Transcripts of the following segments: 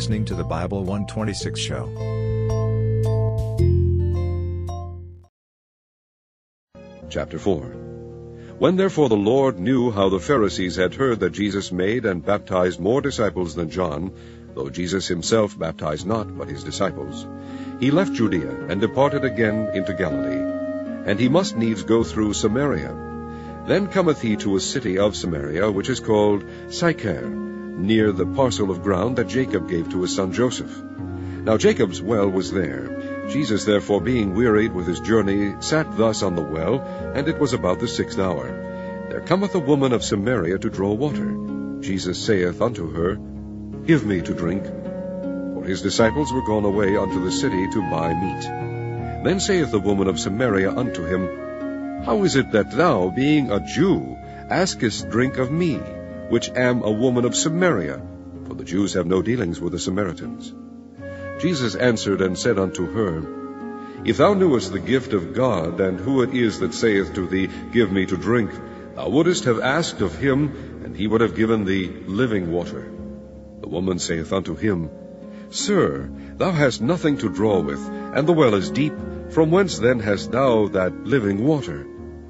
listening to the Bible 126 show. Chapter 4 When therefore the Lord knew how the Pharisees had heard that Jesus made and baptized more disciples than John, though Jesus himself baptized not, but his disciples, he left Judea and departed again into Galilee. And he must needs go through Samaria. Then cometh he to a city of Samaria, which is called Sychar, near the parcel of ground that Jacob gave to his son Joseph. Now Jacob's well was there. Jesus therefore, being wearied with his journey, sat thus on the well, and it was about the sixth hour. There cometh a woman of Samaria to draw water. Jesus saith unto her, Give me to drink. For his disciples were gone away unto the city to buy meat. Then saith the woman of Samaria unto him, how is it that thou, being a Jew, askest drink of me, which am a woman of Samaria? For the Jews have no dealings with the Samaritans. Jesus answered and said unto her, If thou knewest the gift of God, and who it is that saith to thee, Give me to drink, thou wouldest have asked of him, and he would have given thee living water. The woman saith unto him, Sir, thou hast nothing to draw with, and the well is deep. From whence then hast thou that living water?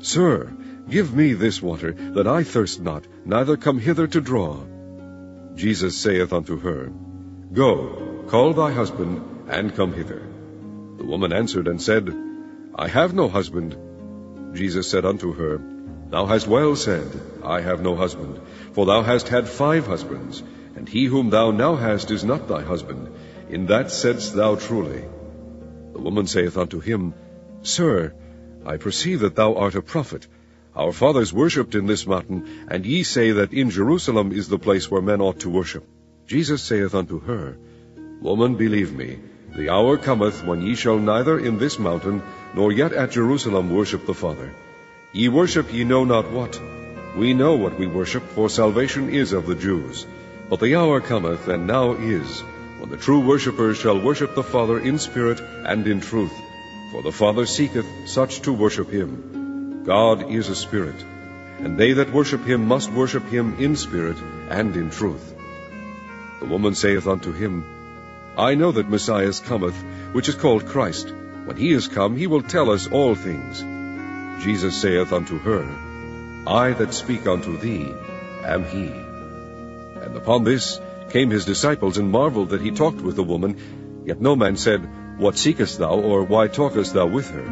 Sir, Give me this water, that I thirst not, neither come hither to draw. Jesus saith unto her, Go, call thy husband, and come hither. The woman answered and said, I have no husband. Jesus said unto her, Thou hast well said, I have no husband, for thou hast had five husbands, and he whom thou now hast is not thy husband. In that saidst thou truly. The woman saith unto him, Sir, I perceive that thou art a prophet. Our fathers worshipped in this mountain, and ye say that in Jerusalem is the place where men ought to worship. Jesus saith unto her, Woman, believe me, the hour cometh when ye shall neither in this mountain nor yet at Jerusalem worship the Father. Ye worship ye know not what. We know what we worship, for salvation is of the Jews. But the hour cometh, and now is, when the true worshippers shall worship the Father in spirit and in truth. For the Father seeketh such to worship him. God is a spirit, and they that worship him must worship him in spirit and in truth. The woman saith unto him, I know that Messiah cometh, which is called Christ. When he is come, he will tell us all things. Jesus saith unto her, I that speak unto thee am he. And upon this came his disciples, and marveled that he talked with the woman. Yet no man said, What seekest thou, or why talkest thou with her?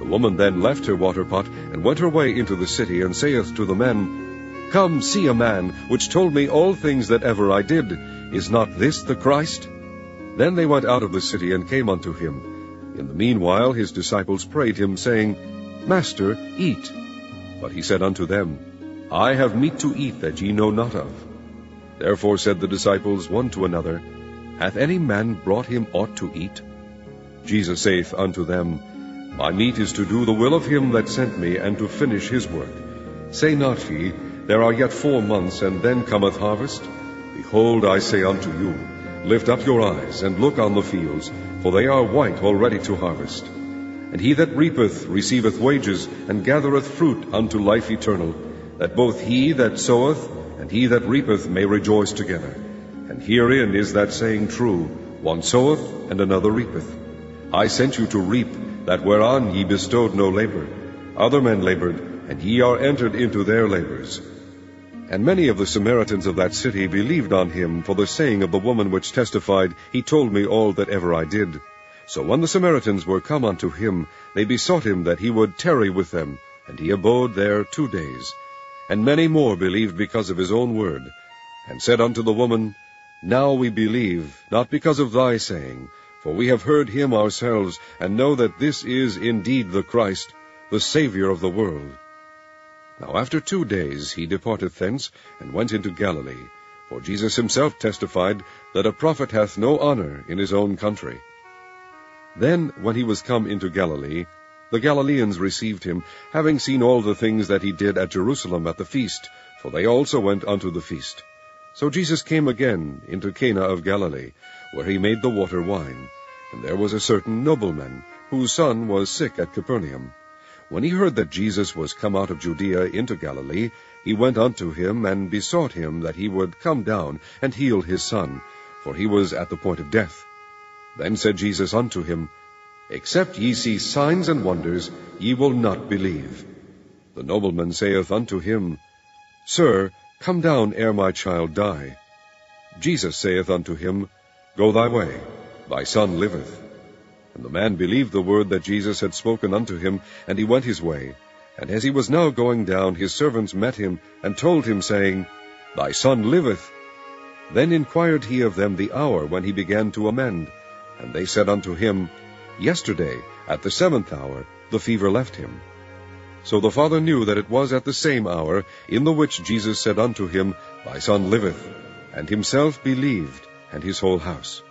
The woman then left her water pot, and went her way into the city, and saith to the men, Come, see a man, which told me all things that ever I did. Is not this the Christ? Then they went out of the city, and came unto him. In the meanwhile his disciples prayed him, saying, Master, eat. But he said unto them, I have meat to eat that ye know not of. Therefore said the disciples one to another, Hath any man brought him aught to eat? Jesus saith unto them, my meat is to do the will of him that sent me, and to finish his work. Say not ye, There are yet four months, and then cometh harvest? Behold, I say unto you, Lift up your eyes, and look on the fields, for they are white already to harvest. And he that reapeth receiveth wages, and gathereth fruit unto life eternal, that both he that soweth and he that reapeth may rejoice together. And herein is that saying true, One soweth, and another reapeth. I sent you to reap, that whereon ye bestowed no labor. Other men labored, and ye are entered into their labors. And many of the Samaritans of that city believed on him for the saying of the woman which testified, He told me all that ever I did. So when the Samaritans were come unto him, they besought him that he would tarry with them, and he abode there two days. And many more believed because of his own word, and said unto the woman, Now we believe, not because of thy saying, for we have heard him ourselves, and know that this is indeed the Christ, the Saviour of the world. Now after two days he departed thence, and went into Galilee. For Jesus himself testified that a prophet hath no honor in his own country. Then, when he was come into Galilee, the Galileans received him, having seen all the things that he did at Jerusalem at the feast, for they also went unto the feast. So Jesus came again into Cana of Galilee, where he made the water wine. And there was a certain nobleman, whose son was sick at Capernaum. When he heard that Jesus was come out of Judea into Galilee, he went unto him, and besought him that he would come down and heal his son, for he was at the point of death. Then said Jesus unto him, Except ye see signs and wonders, ye will not believe. The nobleman saith unto him, Sir, come down ere my child die. Jesus saith unto him, Go thy way, thy son liveth. And the man believed the word that Jesus had spoken unto him, and he went his way. And as he was now going down, his servants met him, and told him, saying, Thy son liveth. Then inquired he of them the hour when he began to amend. And they said unto him, Yesterday, at the seventh hour, the fever left him. So the father knew that it was at the same hour in the which Jesus said unto him, Thy son liveth, and himself believed, and his whole house.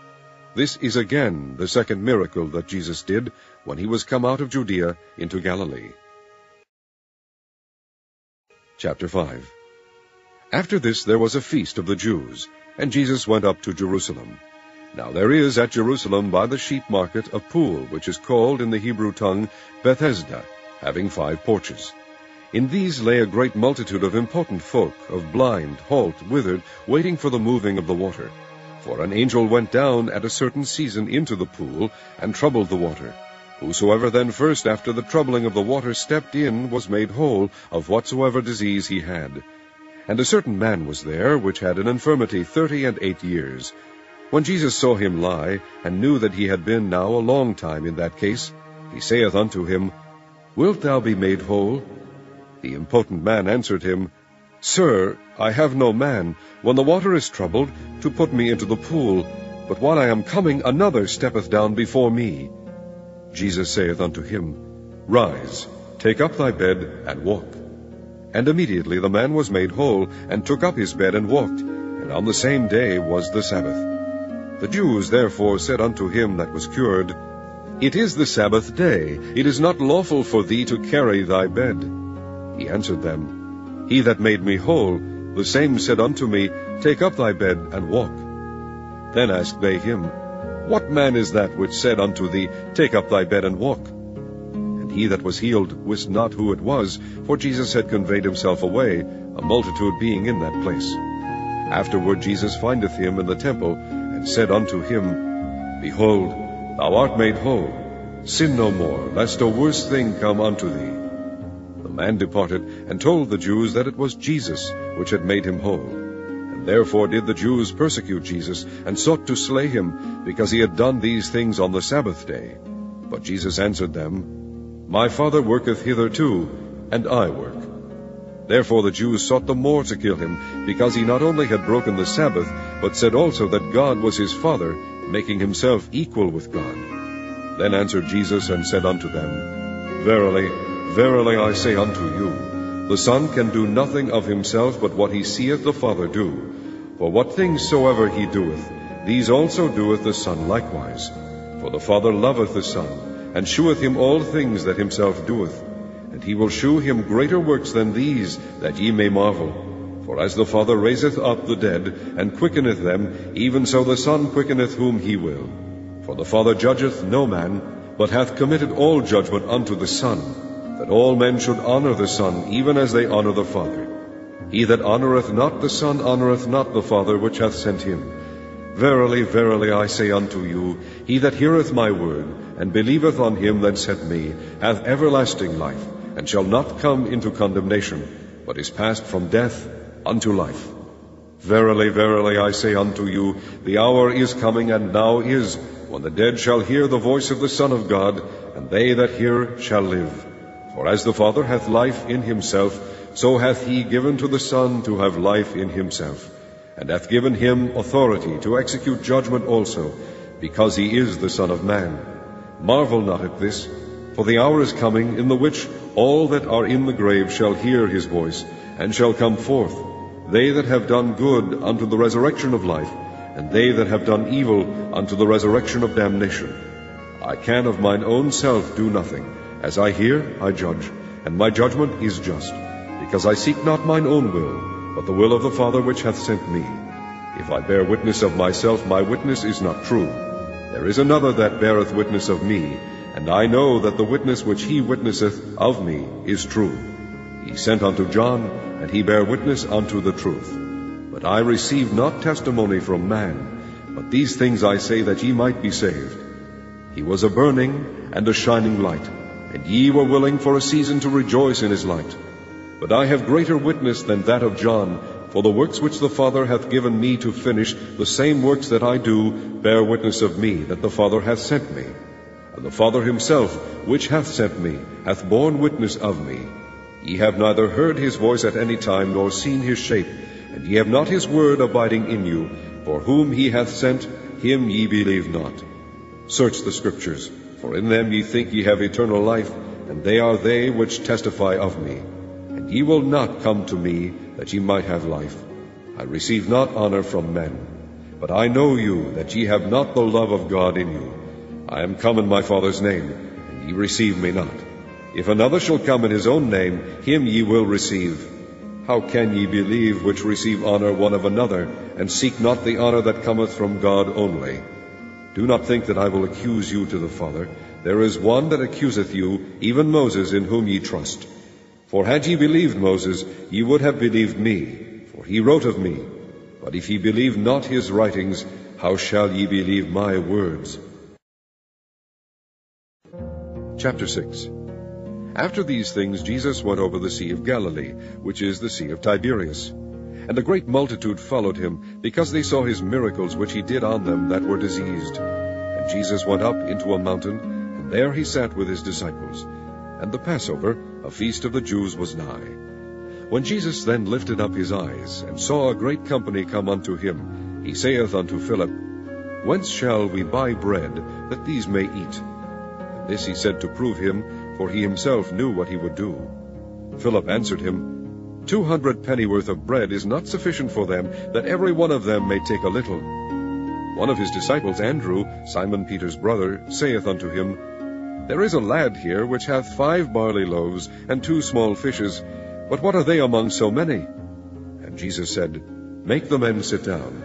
This is again the second miracle that Jesus did when he was come out of Judea into Galilee. Chapter 5 After this there was a feast of the Jews, and Jesus went up to Jerusalem. Now there is at Jerusalem by the sheep market a pool, which is called in the Hebrew tongue Bethesda, having five porches. In these lay a great multitude of impotent folk, of blind, halt, withered, waiting for the moving of the water. For an angel went down at a certain season into the pool, and troubled the water. Whosoever then first after the troubling of the water stepped in was made whole of whatsoever disease he had. And a certain man was there, which had an infirmity thirty and eight years. When Jesus saw him lie, and knew that he had been now a long time in that case, he saith unto him, Wilt thou be made whole? The impotent man answered him, Sir, I have no man, when the water is troubled, to put me into the pool, but while I am coming, another steppeth down before me. Jesus saith unto him, Rise, take up thy bed, and walk. And immediately the man was made whole, and took up his bed, and walked, and on the same day was the Sabbath. The Jews therefore said unto him that was cured, It is the Sabbath day, it is not lawful for thee to carry thy bed. He answered them, He that made me whole, the same said unto me, Take up thy bed and walk. Then asked they him, What man is that which said unto thee, Take up thy bed and walk? And he that was healed wist not who it was, for Jesus had conveyed himself away, a multitude being in that place. Afterward Jesus findeth him in the temple, and said unto him, Behold, thou art made whole. Sin no more, lest a worse thing come unto thee. The man departed, and told the Jews that it was Jesus which had made him whole. And therefore did the Jews persecute Jesus, and sought to slay him, because he had done these things on the Sabbath day. But Jesus answered them, My Father worketh hitherto, and I work. Therefore the Jews sought the more to kill him, because he not only had broken the Sabbath, but said also that God was his Father, making himself equal with God. Then answered Jesus and said unto them, Verily, verily I say unto you, the Son can do nothing of himself but what he seeth the Father do. For what things soever he doeth, these also doeth the Son likewise. For the Father loveth the Son, and sheweth him all things that himself doeth and he will shew him greater works than these, that ye may marvel. For as the Father raiseth up the dead, and quickeneth them, even so the Son quickeneth whom he will. For the Father judgeth no man, but hath committed all judgment unto the Son, that all men should honour the Son, even as they honour the Father. He that honoureth not the Son honoureth not the Father which hath sent him. Verily, verily, I say unto you, he that heareth my word, and believeth on him that sent me, hath everlasting life, and shall not come into condemnation, but is passed from death unto life. Verily, verily, I say unto you, the hour is coming, and now is, when the dead shall hear the voice of the Son of God, and they that hear shall live. For as the Father hath life in himself, so hath he given to the Son to have life in himself, and hath given him authority to execute judgment also, because he is the Son of Man. Marvel not at this, for the hour is coming in the which all that are in the grave shall hear his voice, and shall come forth, they that have done good unto the resurrection of life, and they that have done evil unto the resurrection of damnation. I can of mine own self do nothing. As I hear, I judge, and my judgment is just, because I seek not mine own will, but the will of the Father which hath sent me. If I bear witness of myself, my witness is not true. There is another that beareth witness of me, and I know that the witness which he witnesseth of me is true. He sent unto John, and he bare witness unto the truth. But I receive not testimony from man, but these things I say that ye might be saved. He was a burning and a shining light, and ye were willing for a season to rejoice in his light. But I have greater witness than that of John, for the works which the Father hath given me to finish, the same works that I do, bear witness of me that the Father hath sent me. And the Father himself, which hath sent me, hath borne witness of me. Ye have neither heard his voice at any time, nor seen his shape, and ye have not his word abiding in you, for whom he hath sent, him ye believe not. Search the Scriptures, for in them ye think ye have eternal life, and they are they which testify of me. And ye will not come to me, that ye might have life. I receive not honor from men. But I know you, that ye have not the love of God in you. I am come in my Father's name, and ye receive me not. If another shall come in his own name, him ye will receive. How can ye believe which receive honor one of another, and seek not the honor that cometh from God only? Do not think that I will accuse you to the Father. There is one that accuseth you, even Moses, in whom ye trust. For had ye believed Moses, ye would have believed me, for he wrote of me. But if ye believe not his writings, how shall ye believe my words? Chapter 6 after these things Jesus went over the Sea of Galilee, which is the Sea of Tiberias. And a great multitude followed him, because they saw his miracles which he did on them that were diseased. And Jesus went up into a mountain, and there he sat with his disciples. And the Passover, a feast of the Jews, was nigh. When Jesus then lifted up his eyes, and saw a great company come unto him, he saith unto Philip, Whence shall we buy bread, that these may eat? And this he said to prove him, for he himself knew what he would do. Philip answered him, Two hundred pennyworth of bread is not sufficient for them, that every one of them may take a little. One of his disciples, Andrew, Simon Peter's brother, saith unto him, There is a lad here which hath five barley loaves and two small fishes, but what are they among so many? And Jesus said, Make the men sit down.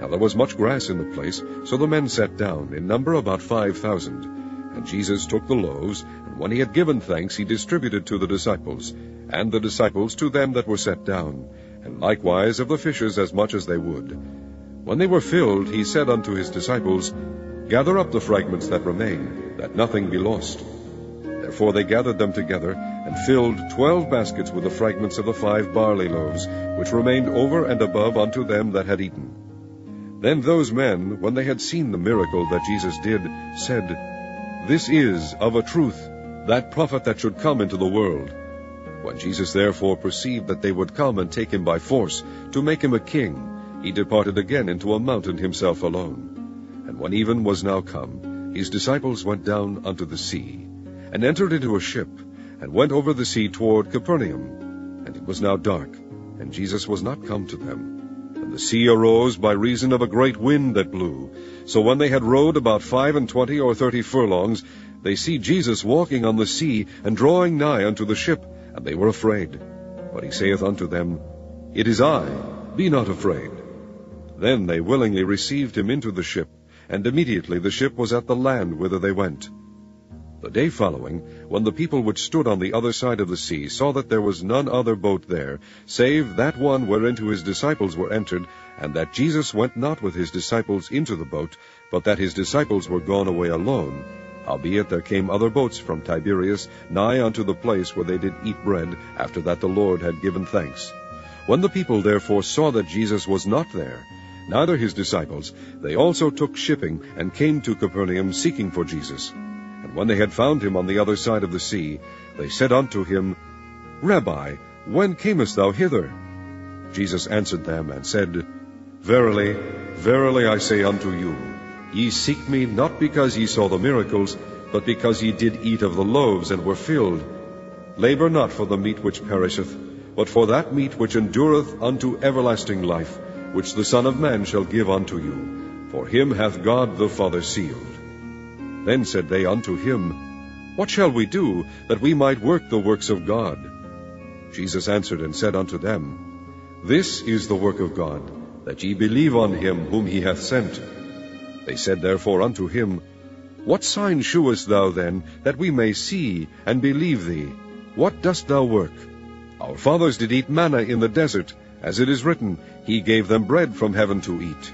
Now there was much grass in the place, so the men sat down, in number about five thousand. And Jesus took the loaves, and when he had given thanks, he distributed to the disciples, and the disciples to them that were set down, and likewise of the fishes as much as they would. When they were filled, he said unto his disciples, Gather up the fragments that remain, that nothing be lost. Therefore they gathered them together, and filled twelve baskets with the fragments of the five barley loaves, which remained over and above unto them that had eaten. Then those men, when they had seen the miracle that Jesus did, said, This is of a truth that prophet that should come into the world. When Jesus therefore perceived that they would come and take him by force, to make him a king, he departed again into a mountain himself alone. And when even was now come, his disciples went down unto the sea, and entered into a ship, and went over the sea toward Capernaum. And it was now dark, and Jesus was not come to them. And the sea arose by reason of a great wind that blew. So when they had rowed about five and twenty or thirty furlongs, they see Jesus walking on the sea, and drawing nigh unto the ship, and they were afraid. But he saith unto them, It is I, be not afraid. Then they willingly received him into the ship, and immediately the ship was at the land whither they went. The day following, when the people which stood on the other side of the sea saw that there was none other boat there, save that one whereinto his disciples were entered, and that Jesus went not with his disciples into the boat, but that his disciples were gone away alone, Howbeit there came other boats from Tiberias nigh unto the place where they did eat bread, after that the Lord had given thanks. When the people therefore saw that Jesus was not there, neither his disciples, they also took shipping, and came to Capernaum seeking for Jesus. And when they had found him on the other side of the sea, they said unto him, Rabbi, when camest thou hither? Jesus answered them, and said, Verily, verily I say unto you, Ye seek me not because ye saw the miracles, but because ye did eat of the loaves and were filled. Labor not for the meat which perisheth, but for that meat which endureth unto everlasting life, which the Son of Man shall give unto you. For him hath God the Father sealed. Then said they unto him, What shall we do, that we might work the works of God? Jesus answered and said unto them, This is the work of God, that ye believe on him whom he hath sent. They said therefore unto him, What sign shewest thou then, that we may see and believe thee? What dost thou work? Our fathers did eat manna in the desert, as it is written, He gave them bread from heaven to eat.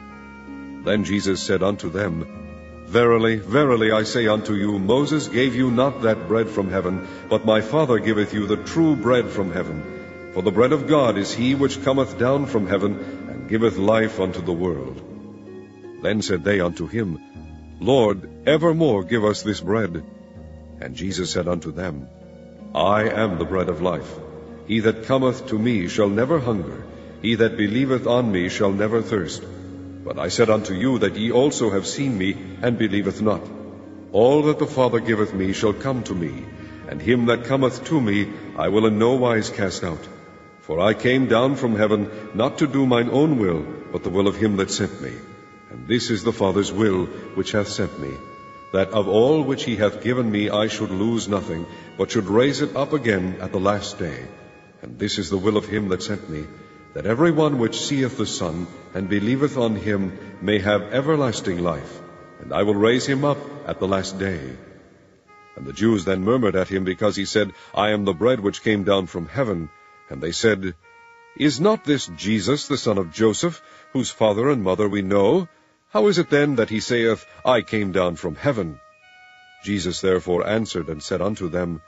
Then Jesus said unto them, Verily, verily, I say unto you, Moses gave you not that bread from heaven, but my Father giveth you the true bread from heaven. For the bread of God is he which cometh down from heaven, and giveth life unto the world. Then said they unto him, Lord, evermore give us this bread. And Jesus said unto them, I am the bread of life. He that cometh to me shall never hunger, he that believeth on me shall never thirst. But I said unto you that ye also have seen me, and believeth not. All that the Father giveth me shall come to me, and him that cometh to me I will in no wise cast out. For I came down from heaven not to do mine own will, but the will of him that sent me. And this is the Father's will which hath sent me, that of all which he hath given me I should lose nothing, but should raise it up again at the last day. And this is the will of him that sent me, that every one which seeth the Son, and believeth on him, may have everlasting life, and I will raise him up at the last day. And the Jews then murmured at him, because he said, I am the bread which came down from heaven. And they said, Is not this Jesus the son of Joseph, whose father and mother we know? How is it then that he saith, I came down from heaven? Jesus therefore answered and said unto them,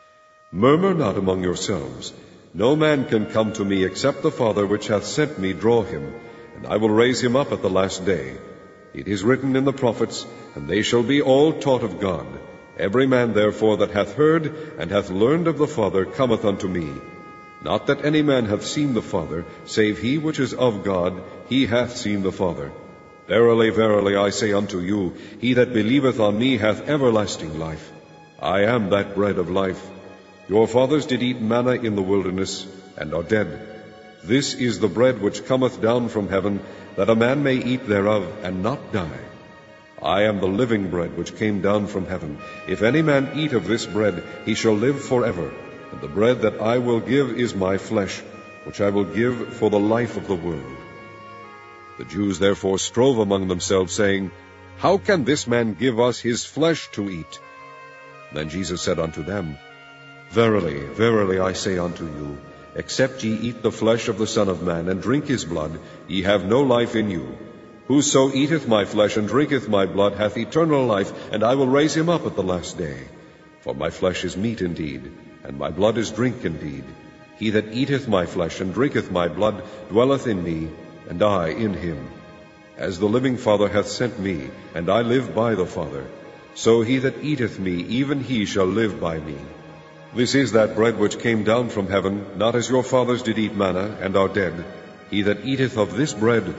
Murmur not among yourselves. No man can come to me except the Father which hath sent me draw him, and I will raise him up at the last day. It is written in the prophets, and they shall be all taught of God. Every man therefore that hath heard and hath learned of the Father cometh unto me. Not that any man hath seen the Father, save he which is of God, he hath seen the Father. Verily, verily, I say unto you, he that believeth on me hath everlasting life. I am that bread of life. Your fathers did eat manna in the wilderness, and are dead. This is the bread which cometh down from heaven, that a man may eat thereof, and not die. I am the living bread which came down from heaven. If any man eat of this bread, he shall live forever. And the bread that I will give is my flesh, which I will give for the life of the world. The Jews therefore strove among themselves, saying, How can this man give us his flesh to eat? Then Jesus said unto them, Verily, verily, I say unto you, except ye eat the flesh of the Son of Man, and drink his blood, ye have no life in you. Whoso eateth my flesh and drinketh my blood hath eternal life, and I will raise him up at the last day. For my flesh is meat indeed, and my blood is drink indeed. He that eateth my flesh and drinketh my blood dwelleth in me, and I in him. As the living Father hath sent me, and I live by the Father, so he that eateth me, even he shall live by me. This is that bread which came down from heaven, not as your fathers did eat manna, and are dead. He that eateth of this bread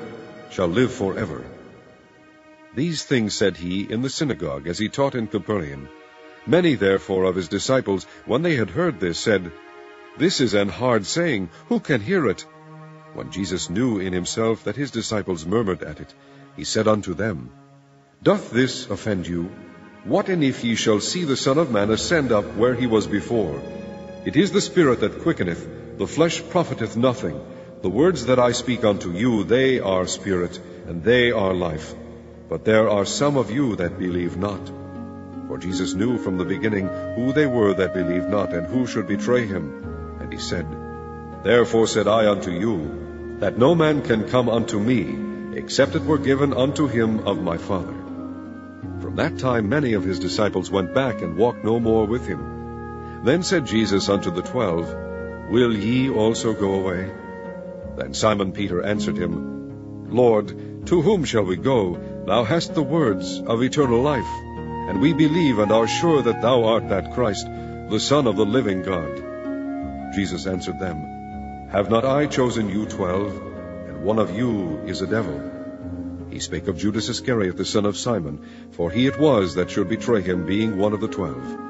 shall live for ever. These things said he in the synagogue, as he taught in Capernaum. Many therefore of his disciples, when they had heard this, said, This is an hard saying, who can hear it? When Jesus knew in himself that his disciples murmured at it, he said unto them, Doth this offend you? What and if ye shall see the Son of Man ascend up where he was before? It is the Spirit that quickeneth, the flesh profiteth nothing. The words that I speak unto you, they are spirit, and they are life. But there are some of you that believe not. For Jesus knew from the beginning who they were that believed not, and who should betray him. And he said, Therefore said I unto you, that no man can come unto me, except it were given unto him of my Father. From that time many of his disciples went back and walked no more with him. Then said Jesus unto the twelve, Will ye also go away? Then Simon Peter answered him, Lord, to whom shall we go? Thou hast the words of eternal life, and we believe and are sure that thou art that Christ, the Son of the living God. Jesus answered them, Have not I chosen you twelve, and one of you is a devil? He spake of Judas Iscariot the son of Simon, for he it was that should betray him, being one of the twelve.